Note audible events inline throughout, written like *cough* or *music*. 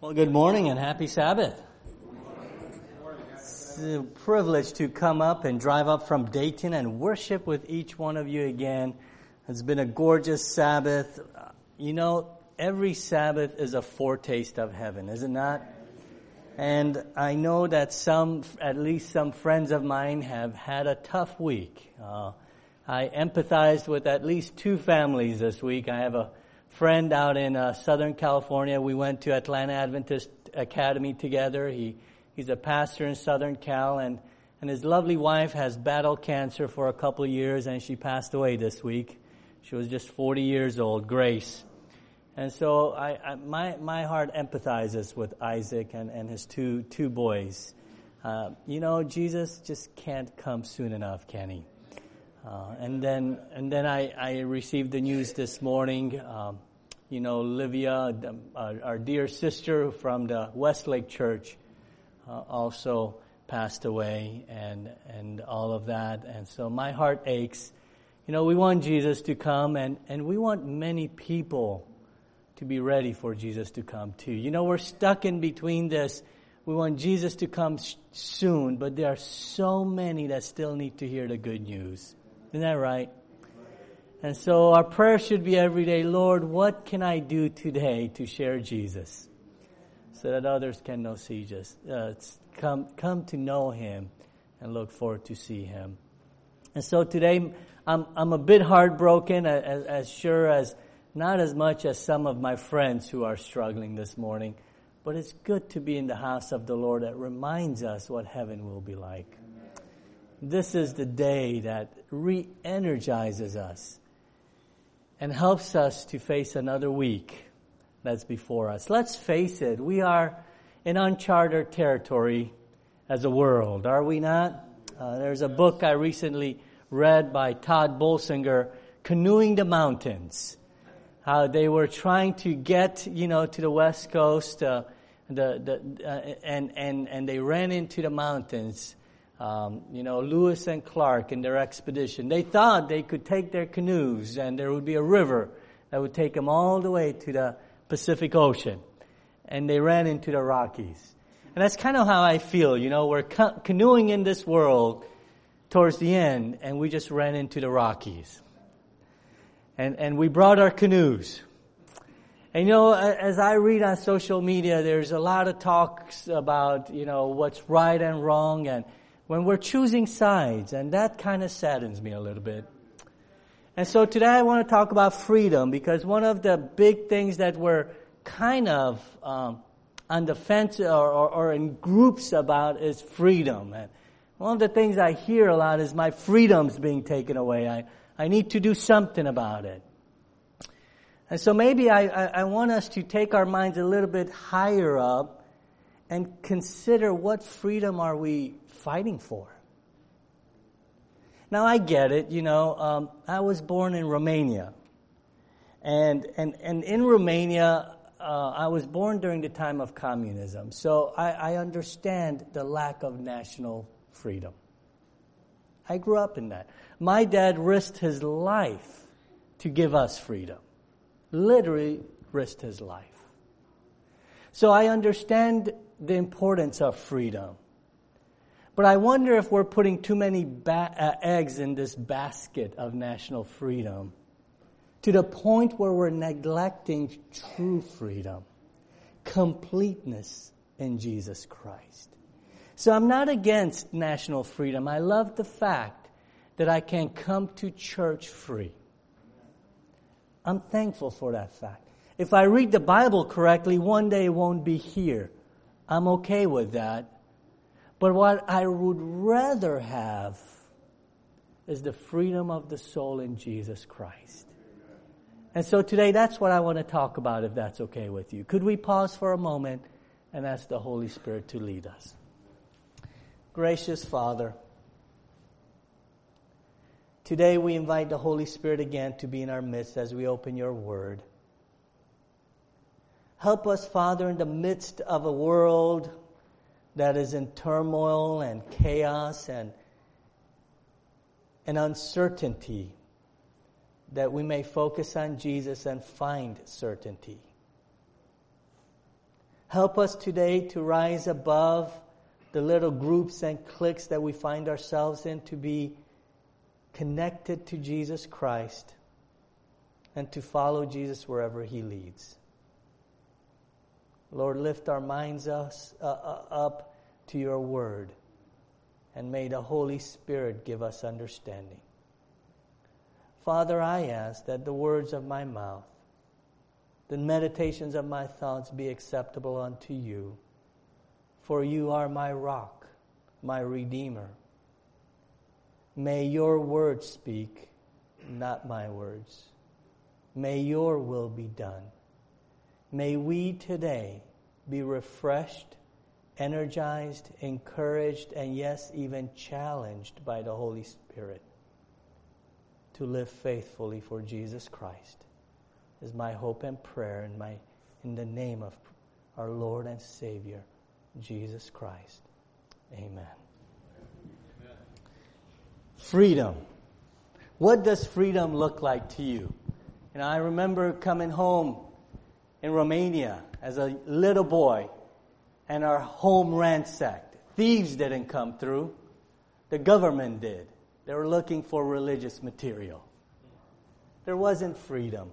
Well, good morning and happy Sabbath. It's a privilege to come up and drive up from Dayton and worship with each one of you again. It's been a gorgeous Sabbath. You know, every Sabbath is a foretaste of heaven, is it not? And I know that some, at least some friends of mine have had a tough week. Uh, I empathized with at least two families this week. I have a friend out in uh, Southern California. We went to Atlanta Adventist Academy together. He he's a pastor in Southern Cal, and and his lovely wife has battled cancer for a couple of years, and she passed away this week. She was just 40 years old, Grace. And so I, I my my heart empathizes with Isaac and, and his two two boys. Uh, you know, Jesus just can't come soon enough, can he? Uh, and then, and then I, I received the news this morning. Um, you know, Livia, our, our, dear sister from the Westlake Church, uh, also passed away, and and all of that. And so my heart aches. You know, we want Jesus to come, and and we want many people to be ready for Jesus to come too. You know, we're stuck in between this. We want Jesus to come sh- soon, but there are so many that still need to hear the good news. Isn't that right? And so our prayer should be every day, Lord, what can I do today to share Jesus? So that others can know Jesus, uh, come, come to know Him and look forward to see Him. And so today, I'm, I'm a bit heartbroken, as, as sure as, not as much as some of my friends who are struggling this morning, but it's good to be in the house of the Lord that reminds us what heaven will be like. This is the day that re-energizes us and helps us to face another week that's before us. Let's face it, we are in uncharted territory as a world, are we not? Uh, there's a book I recently read by Tod Bolsinger, Canoeing the Mountains. How they were trying to get, you know, to the west coast, uh, the, the, uh, and, and, and they ran into the mountains um, you know, Lewis and Clark in their expedition. They thought they could take their canoes and there would be a river that would take them all the way to the Pacific Ocean. And they ran into the Rockies. And that's kind of how I feel, you know, we're ca- canoeing in this world towards the end and we just ran into the Rockies. And, and we brought our canoes. And you know, as I read on social media, there's a lot of talks about, you know, what's right and wrong and when we're choosing sides, and that kind of saddens me a little bit. And so today I want to talk about freedom because one of the big things that we're kind of um, on the fence or, or, or, in groups about is freedom. And one of the things I hear a lot is my freedom's being taken away. I, I need to do something about it. And so maybe I, I, I want us to take our minds a little bit higher up and consider what freedom are we fighting for. Now I get it, you know, um, I was born in Romania. And, and, and in Romania, uh, I was born during the time of communism. So I, I understand the lack of national freedom. I grew up in that. My dad risked his life to give us freedom. Literally risked his life. So I understand the importance of freedom. But I wonder if we're putting too many ba- uh, eggs in this basket of national freedom to the point where we're neglecting true freedom, completeness in Jesus Christ. So I'm not against national freedom. I love the fact that I can come to church free. I'm thankful for that fact. If I read the Bible correctly, one day it won't be here. I'm okay with that but what I would rather have is the freedom of the soul in Jesus Christ. And so today that's what I want to talk about if that's okay with you. Could we pause for a moment and ask the Holy Spirit to lead us? Gracious Father, today we invite the Holy Spirit again to be in our midst as we open your word. Help us, Father, in the midst of a world that is in turmoil and chaos and, and uncertainty, that we may focus on Jesus and find certainty. Help us today to rise above the little groups and cliques that we find ourselves in to be connected to Jesus Christ and to follow Jesus wherever he leads. Lord, lift our minds us, uh, uh, up to your word and may the Holy Spirit give us understanding. Father, I ask that the words of my mouth, the meditations of my thoughts be acceptable unto you, for you are my rock, my redeemer. May your words speak, not my words. May your will be done. May we today be refreshed, energized, encouraged, and yes, even challenged by the Holy Spirit to live faithfully for Jesus Christ. Is my hope and prayer in my in the name of our Lord and Savior, Jesus Christ. Amen. Amen. Freedom. What does freedom look like to you? And I remember coming home in Romania as a little boy and our home ransacked. Thieves didn't come through. The government did. They were looking for religious material. There wasn't freedom.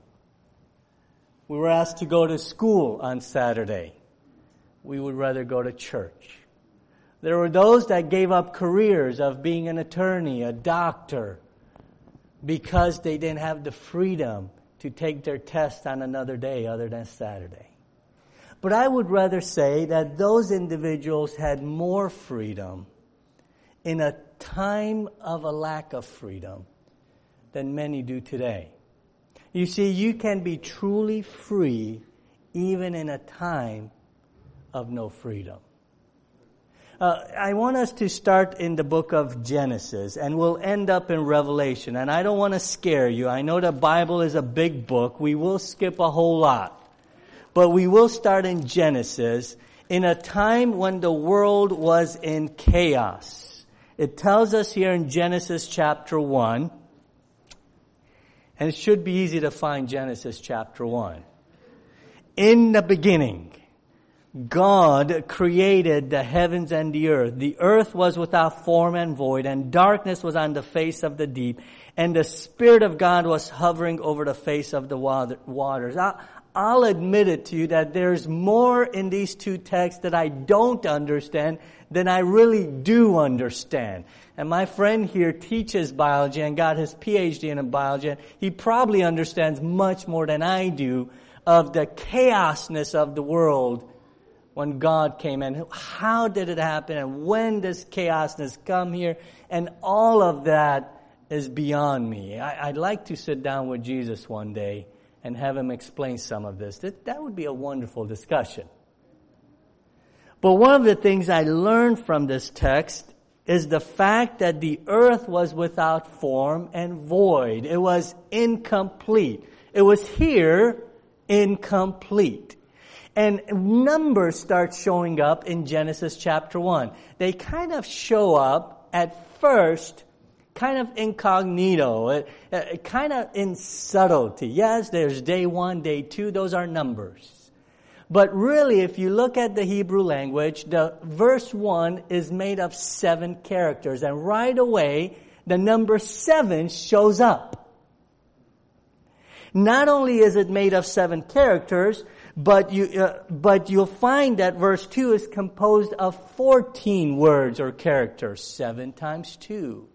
We were asked to go to school on Saturday. We would rather go to church. There were those that gave up careers of being an attorney, a doctor, because they didn't have the freedom to take their test on another day other than Saturday. But I would rather say that those individuals had more freedom in a time of a lack of freedom than many do today. You see, you can be truly free even in a time of no freedom. Uh, I want us to start in the book of Genesis and we'll end up in Revelation. And I don't want to scare you. I know the Bible is a big book. We will skip a whole lot. But we will start in Genesis in a time when the world was in chaos. It tells us here in Genesis chapter 1, and it should be easy to find Genesis chapter 1. In the beginning, God created the heavens and the earth. The earth was without form and void, and darkness was on the face of the deep, and the Spirit of God was hovering over the face of the waters. I'll admit it to you that there's more in these two texts that I don't understand than I really do understand. And my friend here teaches biology and got his PhD in biology. He probably understands much more than I do of the chaosness of the world when God came and how did it happen and when does chaosness come here and all of that is beyond me. I, would like to sit down with Jesus one day and have him explain some of this. That, that would be a wonderful discussion. But one of the things I learned from this text is the fact that the earth was without form and void. It was incomplete. It was here incomplete. And numbers start showing up in Genesis chapter 1. They kind of show up at first kind of incognito, uh, uh, kind of in subtlety. Yes, there's day one, day two, those are numbers. But really, if you look at the Hebrew language, the verse one is made of seven characters, and right away, the number seven shows up. Not only is it made of seven characters, but you, uh, but you'll find that verse 2 is composed of 14 words or characters, 7 times 2.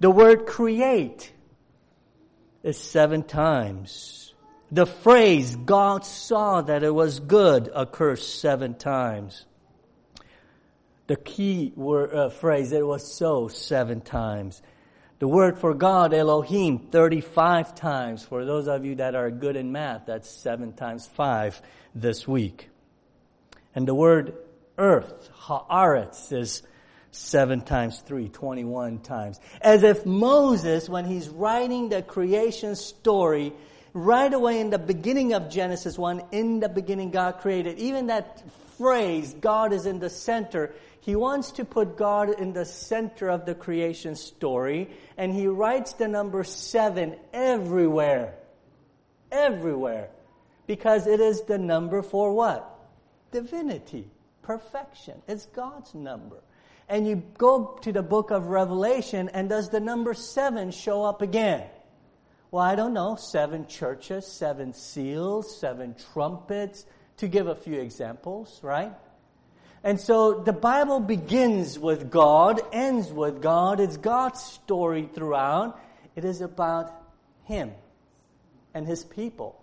The word create is 7 times. The phrase God saw that it was good occurs 7 times. The key word, uh, phrase, it was so, 7 times. The word for God, Elohim, 35 times. For those of you that are good in math, that's 7 times 5 this week. And the word earth, haaretz, is 7 times 3, 21 times. As if Moses, when he's writing the creation story, right away in the beginning of Genesis 1, in the beginning God created, even that phrase, God is in the center, he wants to put God in the center of the creation story, and he writes the number seven everywhere. Everywhere. Because it is the number for what? divinity, perfection. It's God's number. And you go to the book of Revelation, and does the number seven show up again? Well, I don't know. Seven churches, seven seals, seven trumpets, to give a few examples, right? And so the Bible begins with God, ends with God. It's God's story throughout. It is about Him and His people.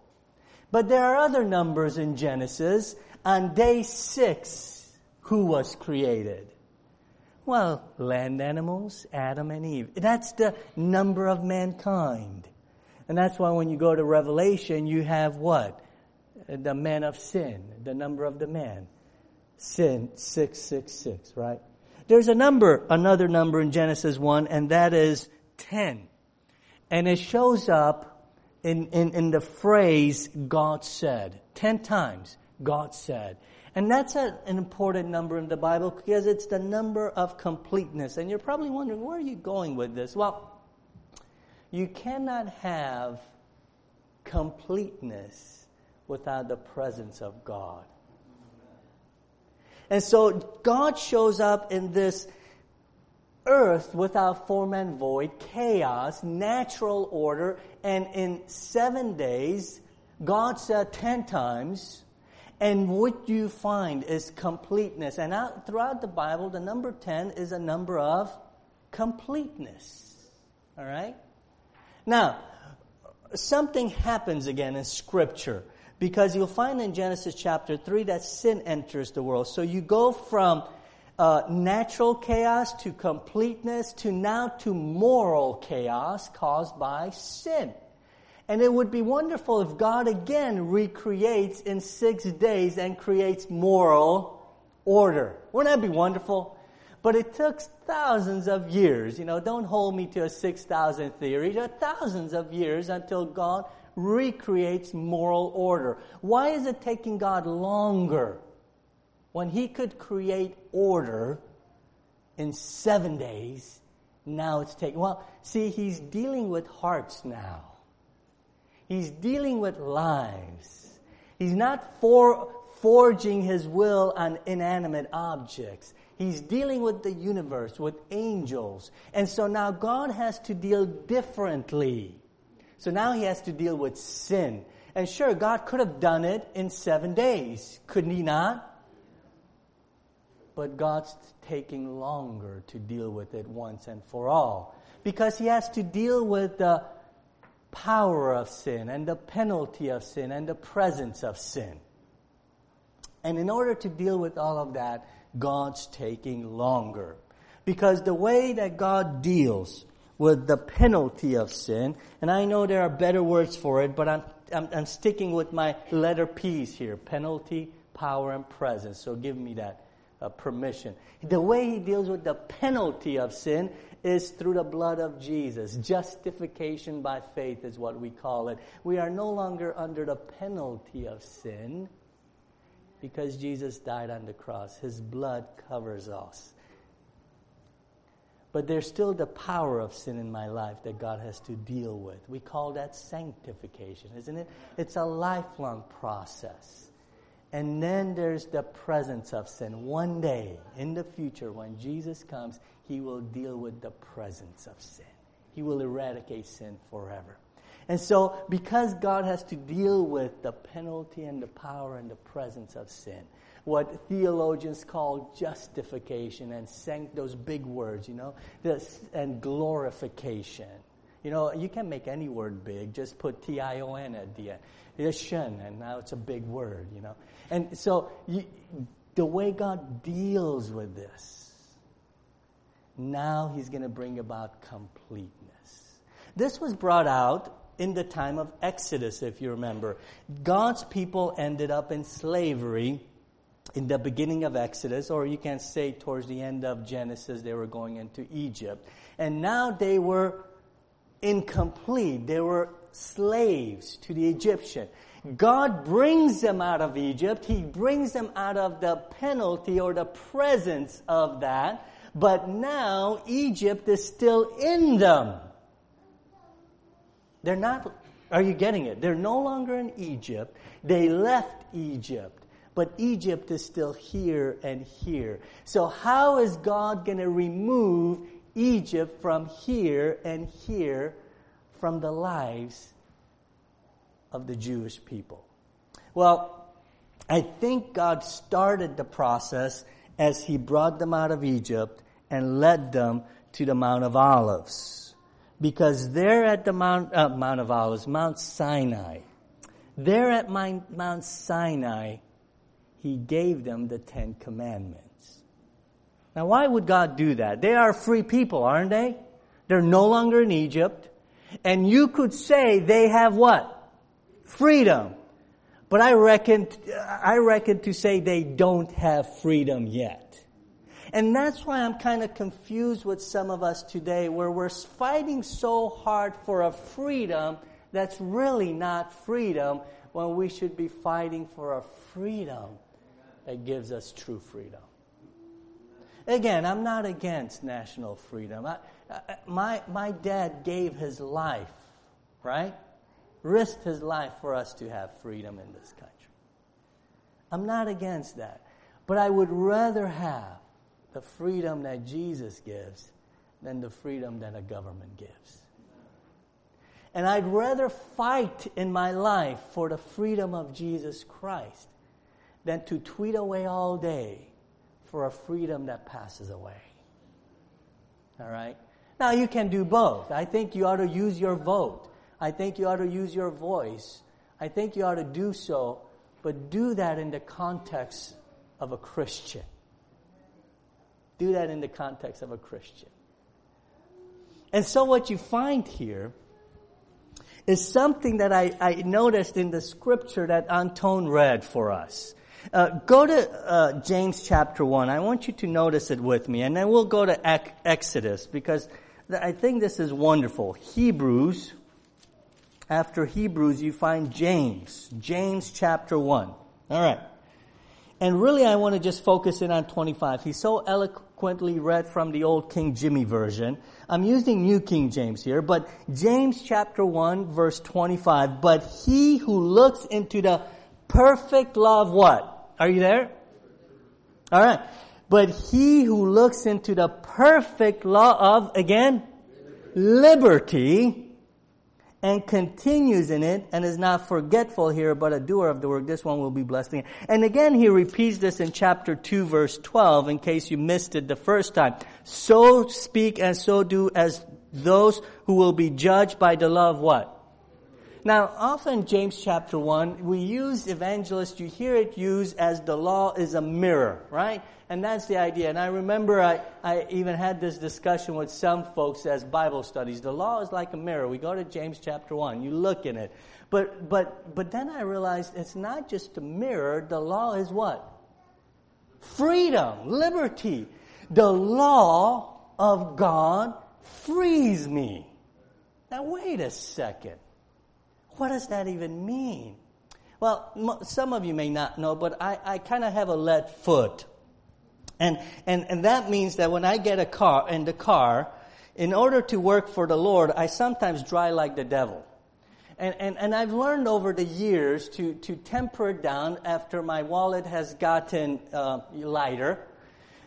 But there are other numbers in Genesis. On day six, who was created? Well, land animals, Adam and Eve. That's the number of mankind. And that's why when you go to Revelation, you have what? The man of sin, the number of the man. Sin, 666, right? There's a number, another number in Genesis 1, and that is 10. And it shows up in, in, in the phrase, God said. 10 times, God said. And that's a, an important number in the Bible because it's the number of completeness. And you're probably wondering, where are you going with this? Well, you cannot have completeness without the presence of God. And so God shows up in this earth without form and void, chaos, natural order, and in seven days, God said ten times, and what you find is completeness. And out, throughout the Bible, the number 10 is a number of completeness. All right? Now, something happens again in Scripture because you'll find in Genesis chapter 3 that sin enters the world. So you go from uh, natural chaos to completeness to now to moral chaos caused by sin. And it would be wonderful if God again recreates in six days and creates moral order. Wouldn't that be wonderful? But it took thousands of years. You know, don't hold me to a 6,000 theory. There are thousands of years until God recreates moral order. Why is it taking God longer when He could create order in seven days? Now it's taking, well, see, He's dealing with hearts now. He's dealing with lives. He's not for, forging his will on inanimate objects. He's dealing with the universe, with angels. And so now God has to deal differently. So now he has to deal with sin. And sure, God could have done it in seven days. Couldn't he not? But God's taking longer to deal with it once and for all. Because he has to deal with the power of sin and the penalty of sin and the presence of sin. And in order to deal with all of that, God's taking longer. Because the way that God deals with the penalty of sin, and I know there are better words for it, but I'm, I'm, I'm sticking with my letter P's here penalty, power, and presence. So give me that uh, permission. The way he deals with the penalty of sin is through the blood of Jesus. Justification by faith is what we call it. We are no longer under the penalty of sin because Jesus died on the cross. His blood covers us. But there's still the power of sin in my life that God has to deal with. We call that sanctification, isn't it? It's a lifelong process. And then there's the presence of sin. One day in the future, when Jesus comes, he will deal with the presence of sin. He will eradicate sin forever. And so, because God has to deal with the penalty and the power and the presence of sin, what theologians call justification and sanct those big words, you know, this, and glorification. You know, you can make any word big, just put T I O N at the end. It's shin, and now it's a big word, you know. And so, you, the way God deals with this, now He's going to bring about completeness. This was brought out in the time of Exodus, if you remember. God's people ended up in slavery in the beginning of Exodus, or you can say towards the end of Genesis, they were going into Egypt. And now they were incomplete. They were slaves to the Egyptian. God brings them out of Egypt. He brings them out of the penalty or the presence of that. But now Egypt is still in them. They're not, are you getting it? They're no longer in Egypt. They left Egypt but Egypt is still here and here. So, how is God going to remove Egypt from here and here from the lives of the Jewish people? Well, I think God started the process as He brought them out of Egypt and led them to the Mount of Olives. Because there at the Mount, uh, Mount of Olives, Mount Sinai, there at Mount Sinai, he gave them the Ten Commandments. Now, why would God do that? They are free people, aren't they? They're no longer in Egypt. And you could say they have what? Freedom. But I reckon, I reckon to say they don't have freedom yet. And that's why I'm kind of confused with some of us today, where we're fighting so hard for a freedom that's really not freedom, when we should be fighting for a freedom that gives us true freedom. Again, I'm not against national freedom. I, my, my dad gave his life, right? Risked his life for us to have freedom in this country. I'm not against that. But I would rather have the freedom that Jesus gives than the freedom that a government gives. And I'd rather fight in my life for the freedom of Jesus Christ than to tweet away all day for a freedom that passes away. All right? Now, you can do both. I think you ought to use your vote. I think you ought to use your voice. I think you ought to do so, but do that in the context of a Christian. Do that in the context of a Christian. And so what you find here is something that I, I noticed in the scripture that Anton read for us. Uh, go to uh, James chapter 1. I want you to notice it with me. And then we'll go to Exodus because I think this is wonderful. Hebrews, after Hebrews, you find James. James chapter 1. All right. And really, I want to just focus in on 25. He so eloquently read from the old King Jimmy version. I'm using New King James here, but James chapter 1 verse 25. But he who looks into the perfect of what? Are you there? Alright. But he who looks into the perfect law of, again, liberty and continues in it and is not forgetful here, but a doer of the work, this one will be blessed. And again, he repeats this in chapter 2 verse 12 in case you missed it the first time. So speak and so do as those who will be judged by the law of what? Now, often James chapter 1, we use evangelist, you hear it used as the law is a mirror, right? And that's the idea. And I remember I, I even had this discussion with some folks as Bible studies. The law is like a mirror. We go to James chapter 1, you look in it. But, but, but then I realized it's not just a mirror, the law is what? Freedom, liberty. The law of God frees me. Now, wait a second. What does that even mean? Well, some of you may not know, but I, I kind of have a lead foot. And, and, and that means that when I get a car, in the car, in order to work for the Lord, I sometimes drive like the devil. And, and, and I've learned over the years to, to temper it down after my wallet has gotten uh, lighter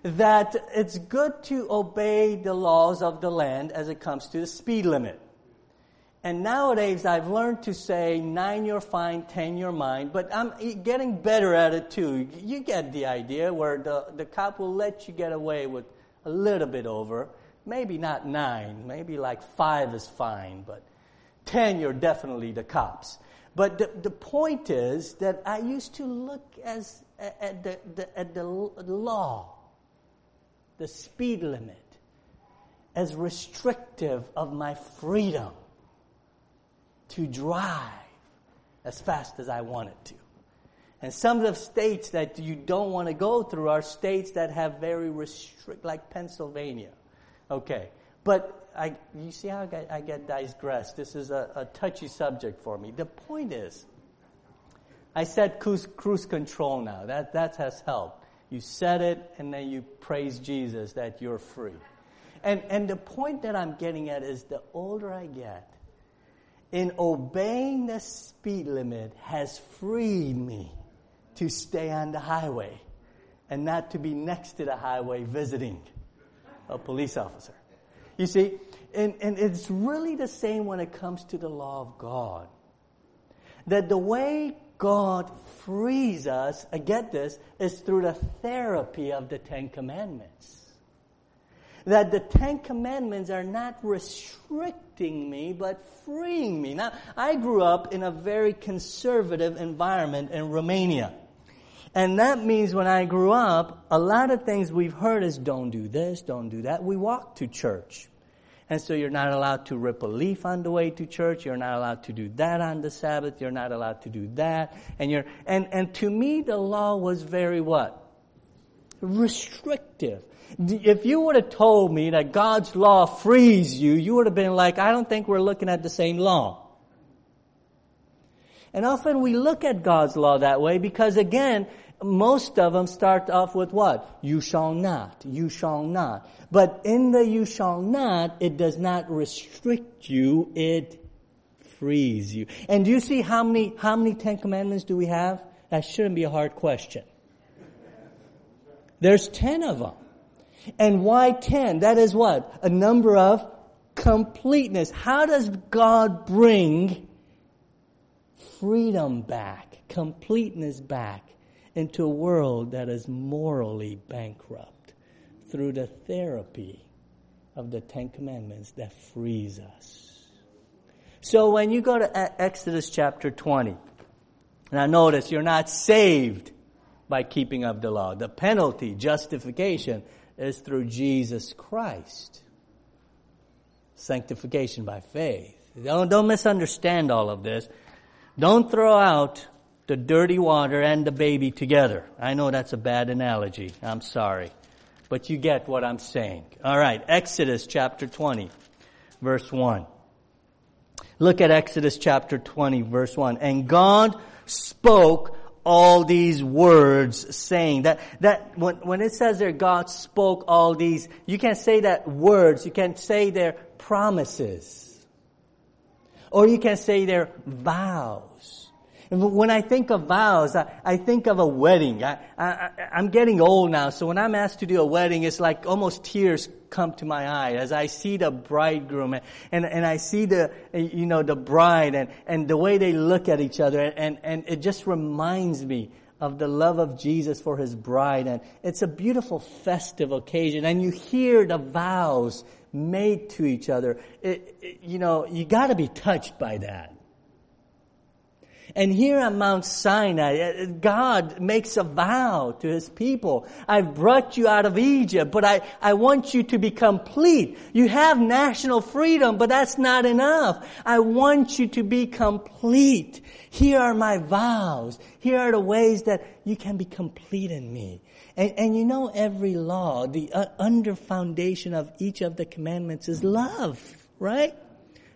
that it's good to obey the laws of the land as it comes to the speed limit. And nowadays, I've learned to say nine you're fine, ten you're mine, but I'm getting better at it too. You get the idea where the, the cop will let you get away with a little bit over. Maybe not nine, maybe like five is fine, but ten you're definitely the cops. But the, the point is that I used to look as, at, the, the, at the law, the speed limit, as restrictive of my freedom to drive as fast as I wanted to. And some of the states that you don't want to go through are states that have very restrict, like Pennsylvania. Okay. But I, you see how I get, I get digressed. This is a, a touchy subject for me. The point is, I said cruise, cruise control now. That, that has helped. You said it and then you praise Jesus that you're free. And, and the point that I'm getting at is the older I get, in obeying the speed limit has freed me to stay on the highway and not to be next to the highway visiting a police officer. You see, and, and it's really the same when it comes to the law of God. That the way God frees us, I get this, is through the therapy of the Ten Commandments. That the Ten Commandments are not restricting me, but freeing me. Now, I grew up in a very conservative environment in Romania. And that means when I grew up, a lot of things we've heard is don't do this, don't do that. We walk to church. And so you're not allowed to rip a leaf on the way to church. You're not allowed to do that on the Sabbath. You're not allowed to do that. And you're, and, and to me, the law was very what? Restrictive. If you would have told me that God's law frees you, you would have been like, I don't think we're looking at the same law. And often we look at God's law that way because again, most of them start off with what? You shall not. You shall not. But in the you shall not, it does not restrict you, it frees you. And do you see how many, how many Ten Commandments do we have? That shouldn't be a hard question. There's ten of them. And why ten? That is what? A number of completeness. How does God bring freedom back, completeness back into a world that is morally bankrupt through the therapy of the Ten Commandments that frees us. So when you go to Exodus chapter 20, now notice you're not saved by keeping of the law. The penalty, justification, is through Jesus Christ. Sanctification by faith. Don't, don't misunderstand all of this. Don't throw out the dirty water and the baby together. I know that's a bad analogy. I'm sorry. But you get what I'm saying. Alright, Exodus chapter 20, verse 1. Look at Exodus chapter 20, verse 1. And God spoke all these words saying that, that when, when it says there God spoke all these, you can't say that words, you can't say their promises. Or you can say their vows. When I think of vows, I, I think of a wedding. I, I, I'm getting old now, so when I'm asked to do a wedding, it's like almost tears come to my eye as I see the bridegroom and, and, and I see the, you know, the bride and, and the way they look at each other and, and it just reminds me of the love of Jesus for his bride and it's a beautiful festive occasion and you hear the vows made to each other. It, it, you know, you gotta be touched by that. And here on Mount Sinai, uh, God makes a vow to His people. I've brought you out of Egypt, but I, I want you to be complete. You have national freedom, but that's not enough. I want you to be complete. Here are my vows. Here are the ways that you can be complete in me. And, and you know every law, the uh, under foundation of each of the commandments is love, right?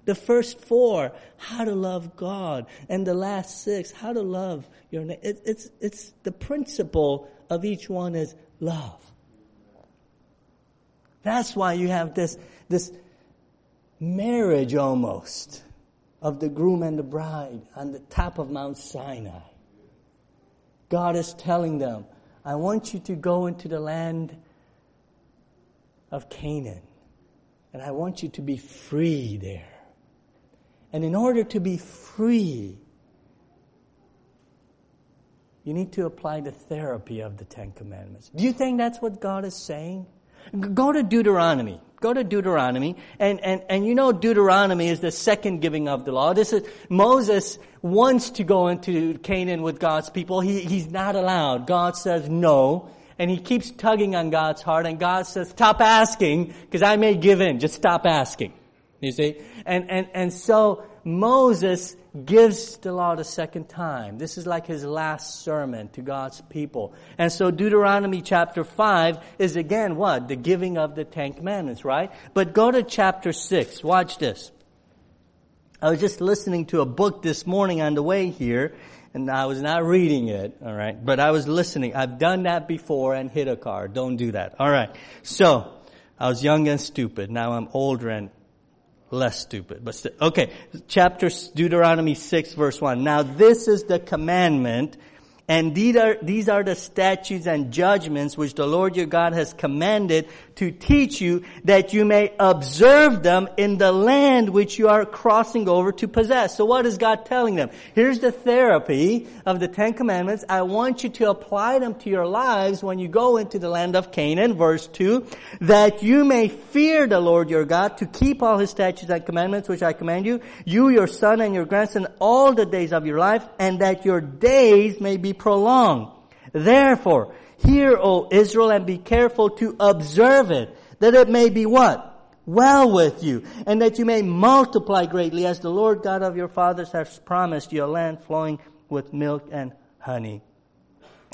The first four, how to love God. And the last six, how to love your neighbor. It, it's, it's the principle of each one is love. That's why you have this, this marriage almost of the groom and the bride on the top of Mount Sinai. God is telling them, I want you to go into the land of Canaan. And I want you to be free there. And in order to be free, you need to apply the therapy of the Ten Commandments. Do you think that's what God is saying? Go to Deuteronomy. Go to Deuteronomy. And, and, and you know Deuteronomy is the second giving of the law. This is, Moses wants to go into Canaan with God's people. He, he's not allowed. God says no. And he keeps tugging on God's heart and God says, stop asking because I may give in. Just stop asking. You see? And, and, and so Moses gives the law the second time. This is like his last sermon to God's people. And so Deuteronomy chapter 5 is again what? The giving of the Ten Commandments, right? But go to chapter 6. Watch this. I was just listening to a book this morning on the way here, and I was not reading it, alright, but I was listening. I've done that before and hit a car. Don't do that. Alright. So, I was young and stupid. Now I'm older and less stupid, but st- okay. Chapter Deuteronomy 6 verse 1. Now this is the commandment And these are, these are the statutes and judgments which the Lord your God has commanded to teach you that you may observe them in the land which you are crossing over to possess. So what is God telling them? Here's the therapy of the Ten Commandments. I want you to apply them to your lives when you go into the land of Canaan, verse 2, that you may fear the Lord your God to keep all his statutes and commandments which I command you, you, your son and your grandson, all the days of your life, and that your days may be prolonged. Therefore, Hear, O Israel, and be careful to observe it, that it may be what? Well with you, and that you may multiply greatly as the Lord God of your fathers has promised you a land flowing with milk and honey.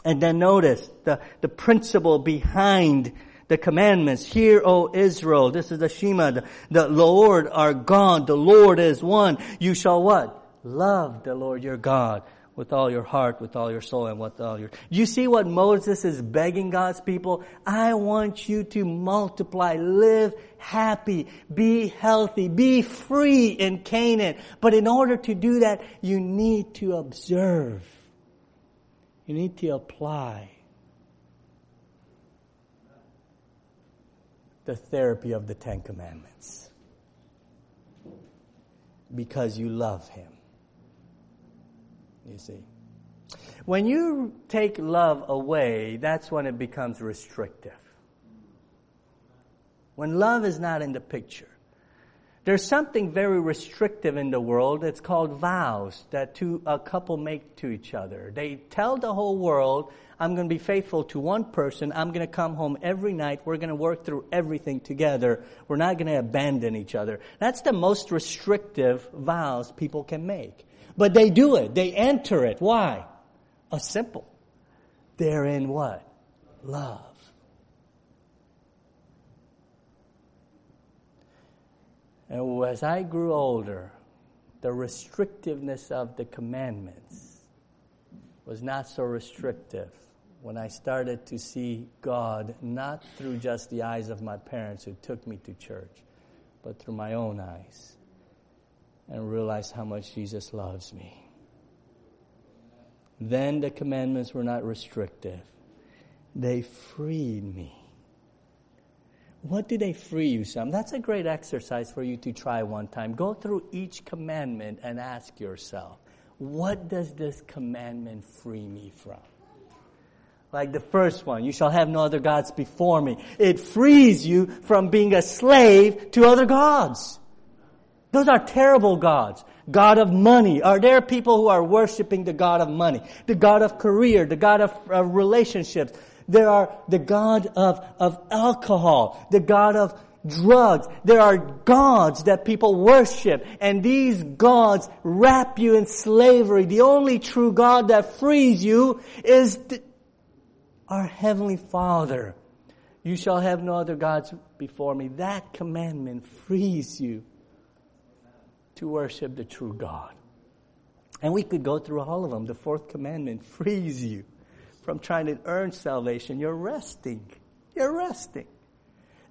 And then notice the, the principle behind the commandments. Hear, O Israel. This is the Shema. The, the Lord our God. The Lord is one. You shall what? Love the Lord your God with all your heart, with all your soul, and with all your... You see what Moses is begging God's people? I want you to multiply, live happy, be healthy, be free in Canaan. But in order to do that, you need to observe. You need to apply the therapy of the Ten Commandments. Because you love Him you see. When you take love away, that's when it becomes restrictive. When love is not in the picture. There's something very restrictive in the world. It's called vows that two, a couple make to each other. They tell the whole world, I'm going to be faithful to one person. I'm going to come home every night. We're going to work through everything together. We're not going to abandon each other. That's the most restrictive vows people can make. But they do it. They enter it. Why? A simple. They're in what? Love. And as I grew older, the restrictiveness of the commandments was not so restrictive when I started to see God not through just the eyes of my parents who took me to church, but through my own eyes and realize how much Jesus loves me. Then the commandments were not restrictive. They freed me. What did they free you from? That's a great exercise for you to try one time. Go through each commandment and ask yourself, what does this commandment free me from? Like the first one, you shall have no other gods before me. It frees you from being a slave to other gods. Those are terrible gods. God of money. Are there people who are worshiping the God of money? The God of career, the God of relationships. There are the God of, of alcohol, the God of drugs. There are gods that people worship, and these gods wrap you in slavery. The only true God that frees you is our Heavenly Father. You shall have no other gods before me. That commandment frees you to worship the true God. And we could go through all of them. The fourth commandment frees you from trying to earn salvation. You're resting. You're resting.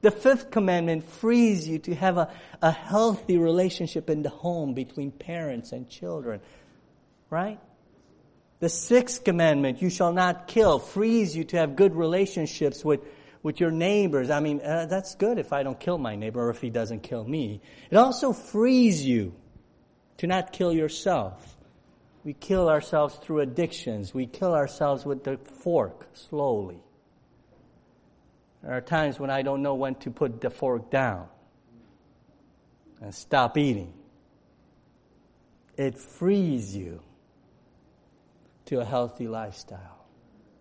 The fifth commandment frees you to have a, a healthy relationship in the home between parents and children. Right? The sixth commandment, you shall not kill, frees you to have good relationships with with your neighbors. I mean, uh, that's good if I don't kill my neighbor or if he doesn't kill me. It also frees you to not kill yourself. We kill ourselves through addictions. We kill ourselves with the fork slowly. There are times when I don't know when to put the fork down and stop eating. It frees you to a healthy lifestyle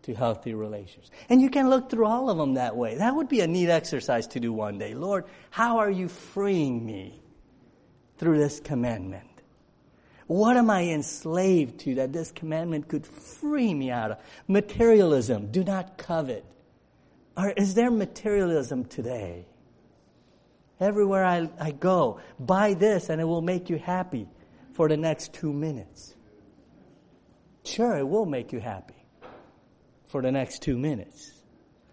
to healthy relations. And you can look through all of them that way. That would be a neat exercise to do one day. Lord, how are you freeing me through this commandment? What am I enslaved to that this commandment could free me out of? Materialism. Do not covet. Or is there materialism today? Everywhere I, I go, buy this and it will make you happy for the next two minutes. Sure, it will make you happy for the next two minutes.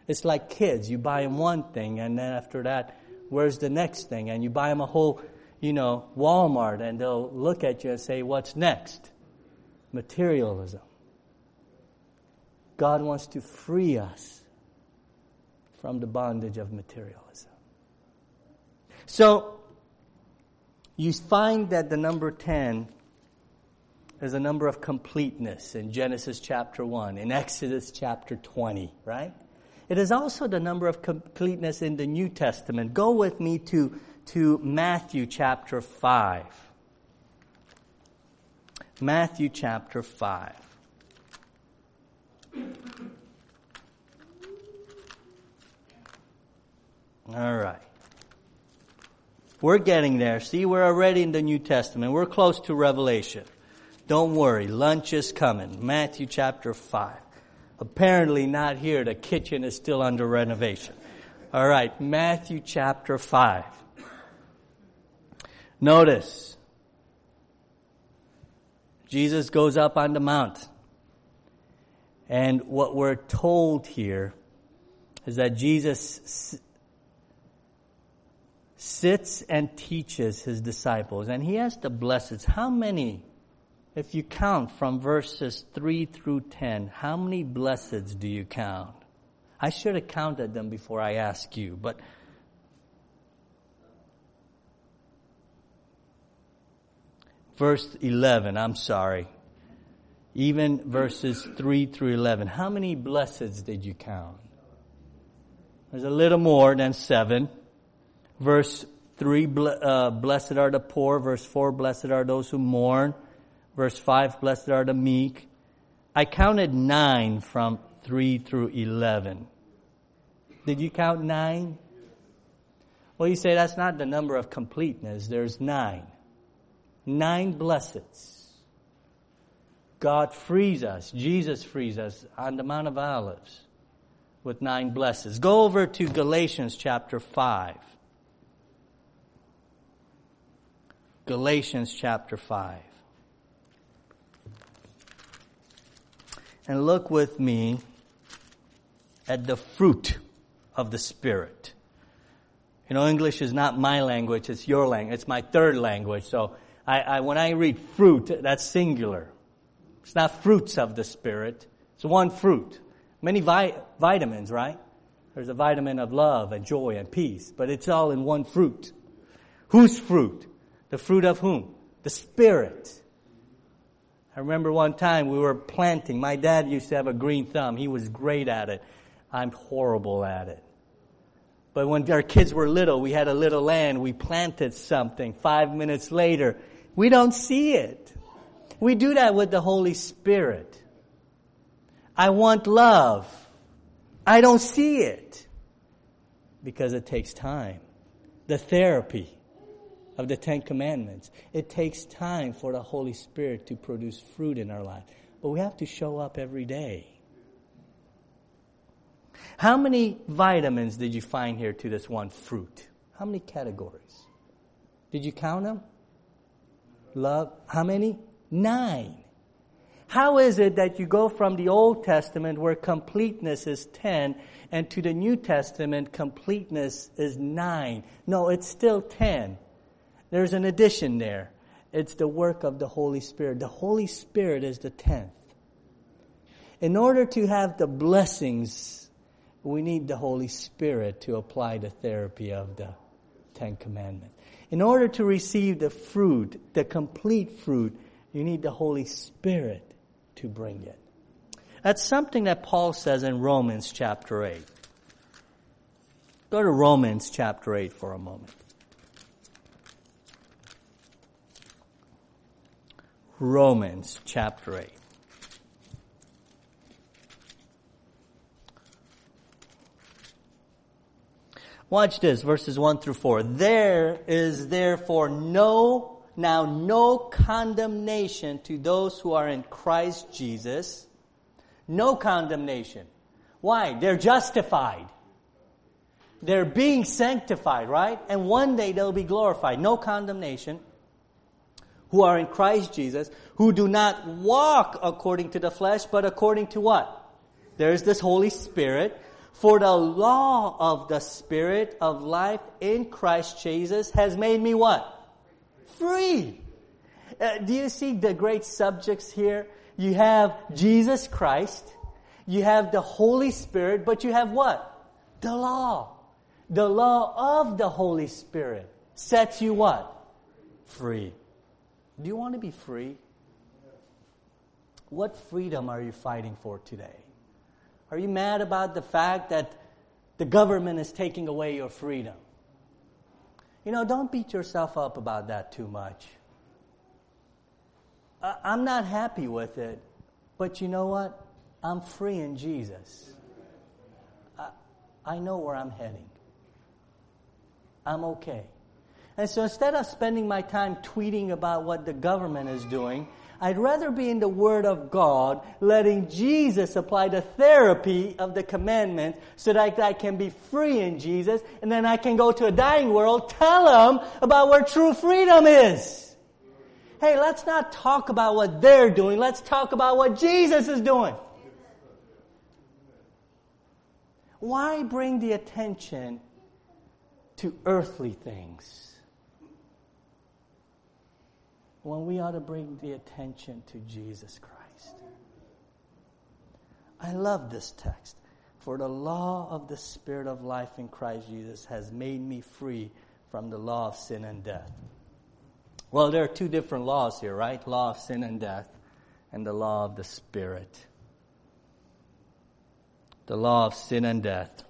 It's like kids. You buy them one thing, and then after that, where's the next thing? And you buy them a whole, you know, Walmart, and they'll look at you and say, What's next? Materialism. God wants to free us from the bondage of materialism. So, you find that the number 10 is a number of completeness in Genesis chapter 1, in Exodus chapter 20, right? It is also the number of completeness in the New Testament. Go with me to, to Matthew chapter 5. Matthew chapter 5. All right. We're getting there. See, we're already in the New Testament. We're close to Revelation. Don't worry, lunch is coming. Matthew chapter 5. Apparently not here. The kitchen is still under renovation. All right, Matthew chapter 5. Notice, Jesus goes up on the mount. And what we're told here is that Jesus sits and teaches his disciples. And he has the blessed. How many, if you count from verses 3 through 10, how many blesseds do you count? I should have counted them before I ask you, but verse 11, I'm sorry. Even verses 3 through 11. How many blesseds did you count? There's a little more than seven. Verse 3, uh, blessed are the poor. Verse 4, blessed are those who mourn. Verse 5, blessed are the meek. I counted nine from 3 through 11. Did you count nine? Well, you say that's not the number of completeness. There's nine. Nine blesseds. God frees us. Jesus frees us on the Mount of Olives with nine blessings. Go over to Galatians chapter 5. Galatians chapter 5. And look with me at the fruit of the Spirit. You know, English is not my language, it's your language. It's my third language. So I, I, when I read fruit, that's singular. It's not fruits of the Spirit. It's one fruit. Many vi- vitamins, right? There's a vitamin of love and joy and peace, but it's all in one fruit. Whose fruit? The fruit of whom? The Spirit. I remember one time we were planting. My dad used to have a green thumb. He was great at it. I'm horrible at it. But when our kids were little, we had a little land. We planted something. Five minutes later, we don't see it. We do that with the Holy Spirit. I want love. I don't see it. Because it takes time. The therapy of the Ten Commandments. It takes time for the Holy Spirit to produce fruit in our life. But we have to show up every day. How many vitamins did you find here to this one fruit? How many categories? Did you count them? Love. How many? Nine. How is it that you go from the Old Testament where completeness is 10 and to the New Testament completeness is 9? No, it's still 10. There's an addition there. It's the work of the Holy Spirit. The Holy Spirit is the tenth. In order to have the blessings, we need the Holy Spirit to apply the therapy of the Ten Commandments. In order to receive the fruit, the complete fruit, you need the Holy Spirit to bring it. That's something that Paul says in Romans chapter 8. Go to Romans chapter 8 for a moment. Romans chapter 8. Watch this, verses 1 through 4. There is therefore no, now no condemnation to those who are in Christ Jesus. No condemnation. Why? They're justified. They're being sanctified, right? And one day they'll be glorified. No condemnation who are in Christ Jesus, who do not walk according to the flesh, but according to what? There's this Holy Spirit. For the law of the Spirit of life in Christ Jesus has made me what? Free. Uh, do you see the great subjects here? You have Jesus Christ. You have the Holy Spirit, but you have what? The law. The law of the Holy Spirit sets you what? Free. Do you want to be free? What freedom are you fighting for today? Are you mad about the fact that the government is taking away your freedom? You know, don't beat yourself up about that too much. I'm not happy with it, but you know what? I'm free in Jesus. I, I know where I'm heading. I'm okay. And so instead of spending my time tweeting about what the government is doing, I'd rather be in the Word of God, letting Jesus apply the therapy of the commandment so that I can be free in Jesus, and then I can go to a dying world, tell them about where true freedom is. Hey, let's not talk about what they're doing. Let's talk about what Jesus is doing. Why bring the attention to earthly things? When we ought to bring the attention to Jesus Christ. I love this text. For the law of the Spirit of life in Christ Jesus has made me free from the law of sin and death. Well, there are two different laws here, right? Law of sin and death, and the law of the Spirit. The law of sin and death.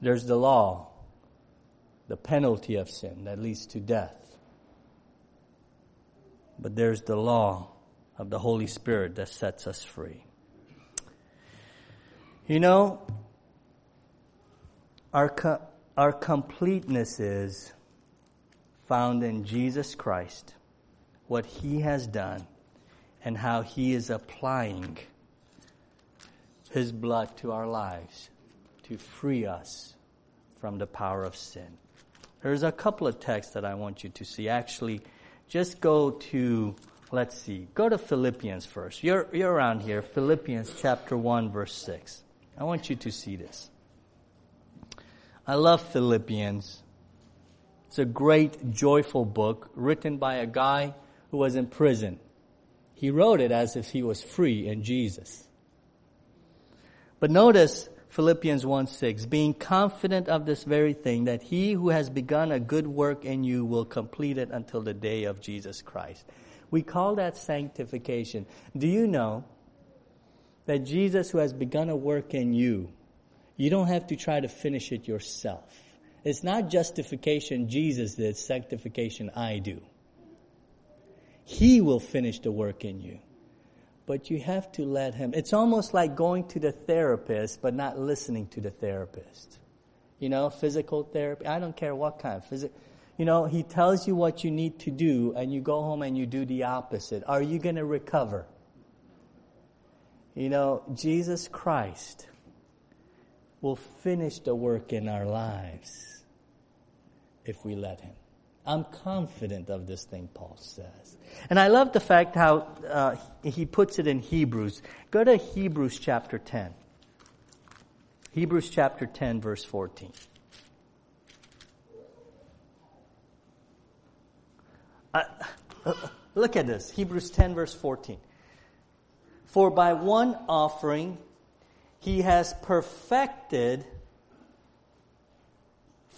There's the law, the penalty of sin that leads to death. But there's the law of the Holy Spirit that sets us free. You know, our, co- our completeness is found in Jesus Christ, what He has done, and how He is applying His blood to our lives to free us from the power of sin. There's a couple of texts that I want you to see. Actually, just go to, let's see, go to Philippians first. You're, you're around here, Philippians chapter 1, verse 6. I want you to see this. I love Philippians. It's a great, joyful book written by a guy who was in prison. He wrote it as if he was free in Jesus. But notice Philippians 1 6, being confident of this very thing, that he who has begun a good work in you will complete it until the day of Jesus Christ. We call that sanctification. Do you know that Jesus, who has begun a work in you, you don't have to try to finish it yourself. It's not justification Jesus did, sanctification I do. He will finish the work in you but you have to let him. It's almost like going to the therapist, but not listening to the therapist. You know, physical therapy. I don't care what kind of physical. You know, he tells you what you need to do, and you go home and you do the opposite. Are you going to recover? You know, Jesus Christ will finish the work in our lives if we let him. I'm confident of this thing, Paul says. And I love the fact how uh, he puts it in Hebrews. Go to Hebrews chapter 10. Hebrews chapter 10, verse 14. Uh, look at this. Hebrews 10, verse 14. For by one offering he has perfected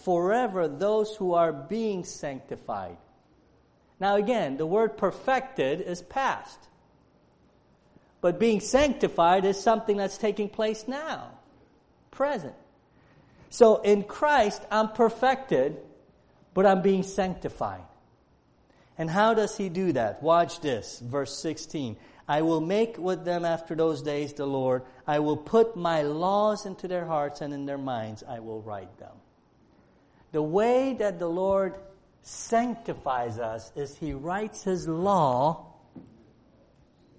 forever those who are being sanctified. Now, again, the word perfected is past. But being sanctified is something that's taking place now, present. So in Christ, I'm perfected, but I'm being sanctified. And how does he do that? Watch this, verse 16. I will make with them after those days the Lord. I will put my laws into their hearts and in their minds I will write them. The way that the Lord sanctifies us is He writes His law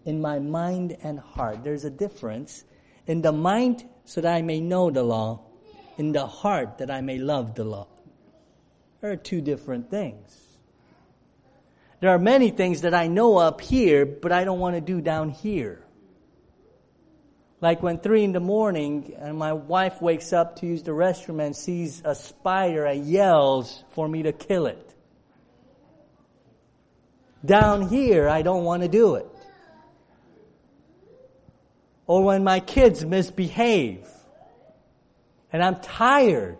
in my mind and heart. There's a difference. In the mind, so that I may know the law. In the heart, that I may love the law. There are two different things. There are many things that I know up here, but I don't want to do down here. Like when three in the morning and my wife wakes up to use the restroom and sees a spider and yells for me to kill it. Down here, I don't want to do it. or when my kids misbehave and I'm tired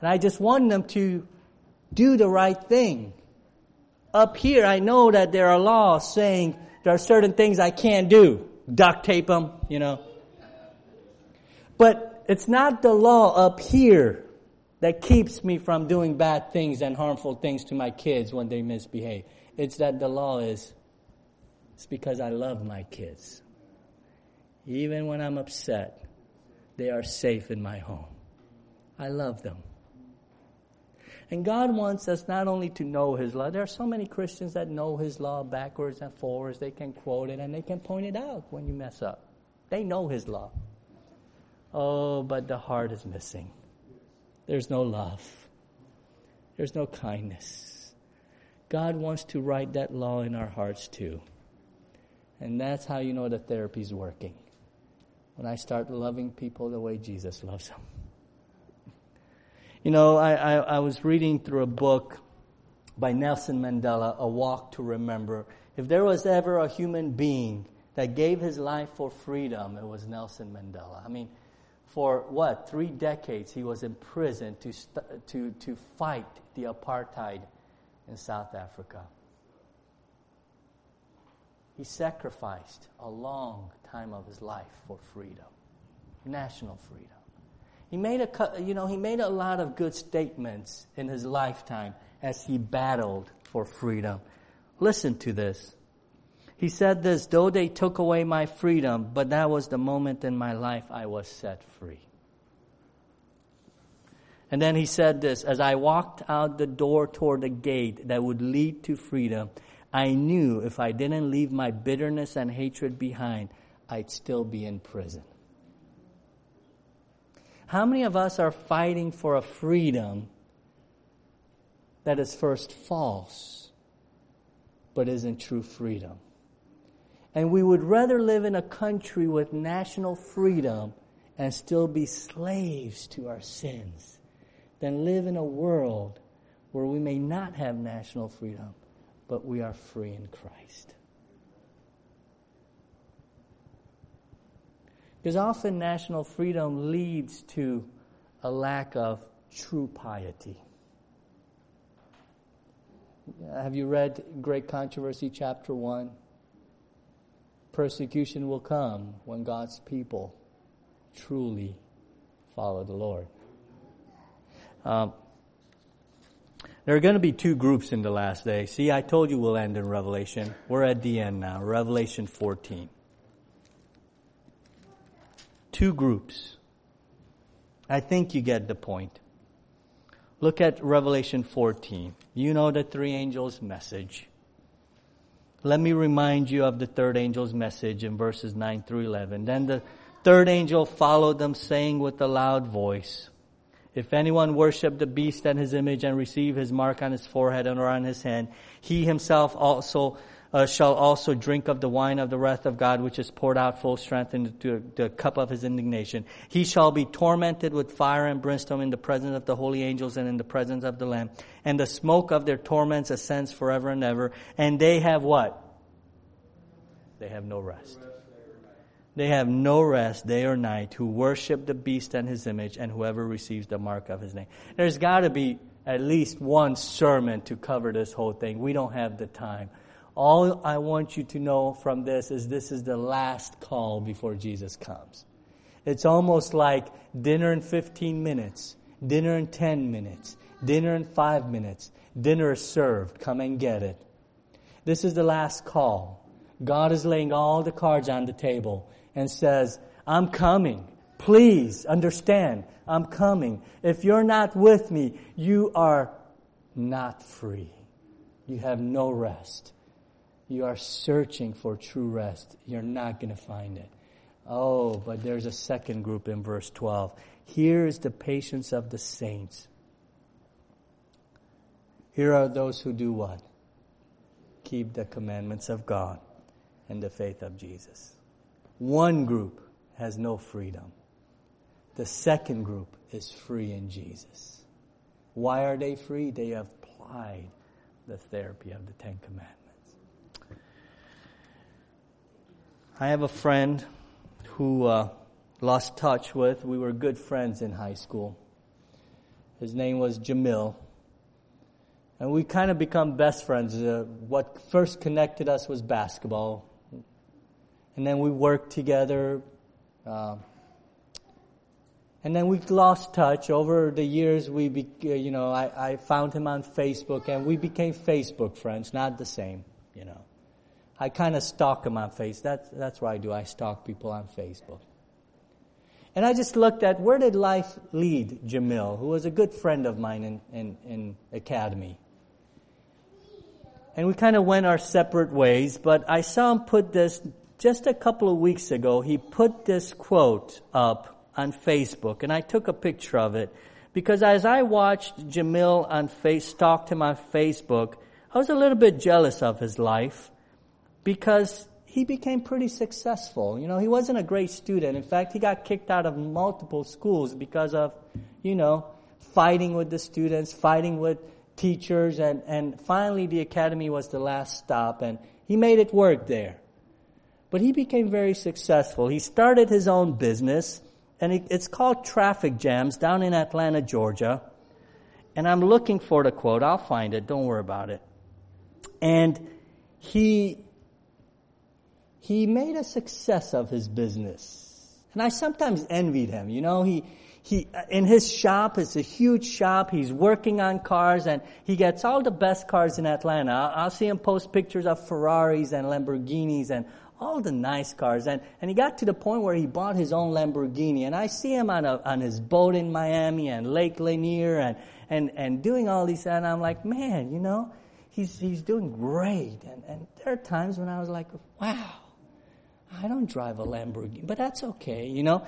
and I just want them to do the right thing. Up here, I know that there are laws saying there are certain things I can't do. Duct tape them, you know. But it's not the law up here that keeps me from doing bad things and harmful things to my kids when they misbehave. It's that the law is, it's because I love my kids. Even when I'm upset, they are safe in my home. I love them. And God wants us not only to know His law, there are so many Christians that know His law backwards and forwards. They can quote it and they can point it out when you mess up. They know His law. Oh, but the heart is missing. There's no love. There's no kindness. God wants to write that law in our hearts too. And that's how you know the therapy's working. When I start loving people the way Jesus loves them. You know, I, I, I was reading through a book by Nelson Mandela, A Walk to Remember. If there was ever a human being that gave his life for freedom, it was Nelson Mandela. I mean, for what? Three decades he was in prison to, st- to, to fight the apartheid in South Africa. He sacrificed a long time of his life for freedom, national freedom. He made a, you know, he made a lot of good statements in his lifetime as he battled for freedom. Listen to this. He said this, though they took away my freedom, but that was the moment in my life I was set free. And then he said this, as I walked out the door toward the gate that would lead to freedom, I knew if I didn't leave my bitterness and hatred behind, I'd still be in prison. How many of us are fighting for a freedom that is first false, but isn't true freedom? And we would rather live in a country with national freedom and still be slaves to our sins than live in a world where we may not have national freedom, but we are free in Christ. Because often national freedom leads to a lack of true piety. Have you read Great Controversy, chapter 1? persecution will come when God's people truly follow the Lord. Um, there are going to be two groups in the last day. See, I told you we'll end in Revelation. We're at the end now, Revelation 14. Two groups. I think you get the point. Look at Revelation 14. You know the three angels' message. Let me remind you of the third angel's message in verses 9 through 11. Then the third angel followed them saying with a loud voice, If anyone worship the beast and his image and receive his mark on his forehead and or on his hand, he himself also uh, shall also drink of the wine of the wrath of God, which is poured out full strength into the cup of his indignation. He shall be tormented with fire and brimstone in the presence of the holy angels and in the presence of the Lamb. And the smoke of their torments ascends forever and ever. And they have what? They have no rest. They have no rest day or night who worship the beast and his image and whoever receives the mark of his name. There's got to be at least one sermon to cover this whole thing. We don't have the time. All I want you to know from this is this is the last call before Jesus comes. It's almost like dinner in 15 minutes, dinner in 10 minutes, dinner in 5 minutes, dinner is served, come and get it. This is the last call. God is laying all the cards on the table and says, I'm coming. Please understand, I'm coming. If you're not with me, you are not free. You have no rest you are searching for true rest, you're not going to find it. Oh, but there's a second group in verse 12. Here is the patience of the saints. Here are those who do what? Keep the commandments of God and the faith of Jesus. One group has no freedom. The second group is free in Jesus. Why are they free? They have applied the therapy of the Ten Commandments. I have a friend who uh, lost touch with. We were good friends in high school. His name was Jamil. And we kind of become best friends. Uh, what first connected us was basketball. And then we worked together. Uh, and then we lost touch. Over the years, we, be, uh, you know, I, I found him on Facebook and we became Facebook friends, not the same, you know. I kind of stalk him on Facebook. That's, that's what I do. I stalk people on Facebook. And I just looked at where did life lead Jamil, who was a good friend of mine in, in, in academy. And we kind of went our separate ways, but I saw him put this just a couple of weeks ago. He put this quote up on Facebook, and I took a picture of it because as I watched Jamil on face, stalked him on Facebook, I was a little bit jealous of his life because he became pretty successful. You know, he wasn't a great student. In fact, he got kicked out of multiple schools because of, you know, fighting with the students, fighting with teachers, and, and finally the academy was the last stop, and he made it work there. But he became very successful. He started his own business, and it's called Traffic Jams down in Atlanta, Georgia. And I'm looking for the quote. I'll find it. Don't worry about it. And he he made a success of his business. And I sometimes envied him. You know, he, he, uh, in his shop, it's a huge shop. He's working on cars and he gets all the best cars in Atlanta. I'll, I'll see him post pictures of Ferraris and Lamborghinis and all the nice cars. And, and he got to the point where he bought his own Lamborghini. And I see him on, a, on his boat in Miami and Lake Lanier and, and, and doing all these. And I'm like, man, you know, he's, he's doing great. And, and there are times when I was like, wow I don't drive a Lamborghini, but that's okay, you know.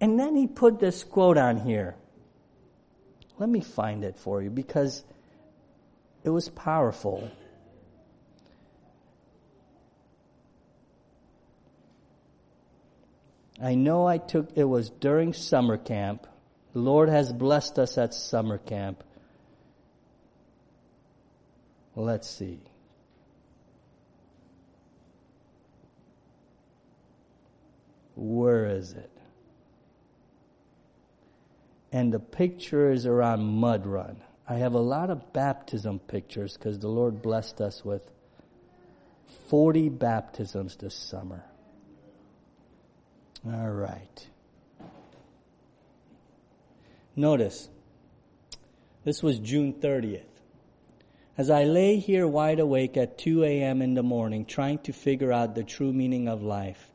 And then he put this quote on here. Let me find it for you because it was powerful. I know I took, it was during summer camp. The Lord has blessed us at summer camp. Let's see. Where is it? And the picture is around Mud Run. I have a lot of baptism pictures because the Lord blessed us with 40 baptisms this summer. All right. Notice, this was June 30th. As I lay here wide awake at 2 a.m. in the morning trying to figure out the true meaning of life,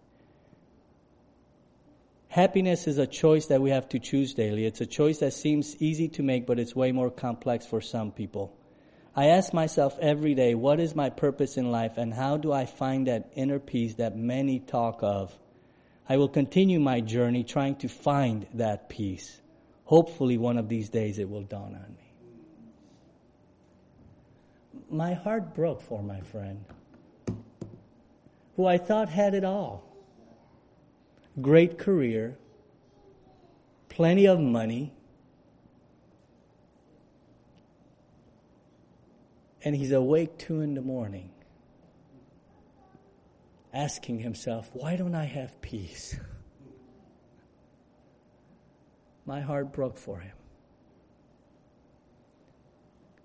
Happiness is a choice that we have to choose daily. It's a choice that seems easy to make, but it's way more complex for some people. I ask myself every day, what is my purpose in life and how do I find that inner peace that many talk of? I will continue my journey trying to find that peace. Hopefully one of these days it will dawn on me. My heart broke for my friend, who I thought had it all great career, plenty of money, and he's awake two in the morning asking himself, Why don't I have peace? *laughs* My heart broke for him.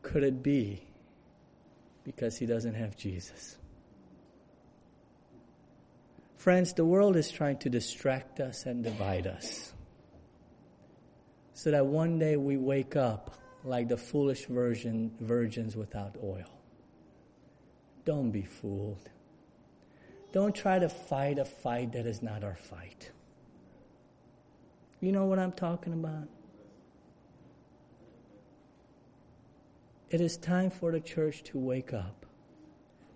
Could it be because he doesn't have Jesus? Friends, the world is trying to distract us and divide us. So that one day we wake up like the foolish virgin, virgins without oil. Don't be fooled. Don't try to fight a fight that is not our fight. You know what I'm talking about? It is time for the church to wake up,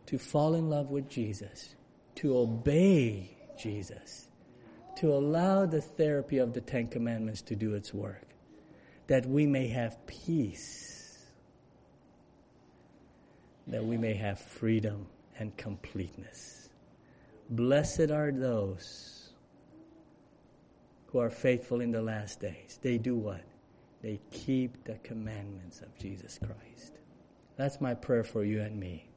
to fall in love with Jesus to obey Jesus, to allow the therapy of the Ten Commandments to do its work, that we may have peace, that we may have freedom and completeness. Blessed are those who are faithful in the last days. They do what? They keep the commandments of Jesus Christ. That's my prayer for you and me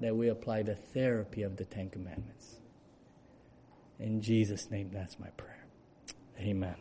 that we apply the therapy of the Ten Commandments. In Jesus' name, that's my prayer. Amen.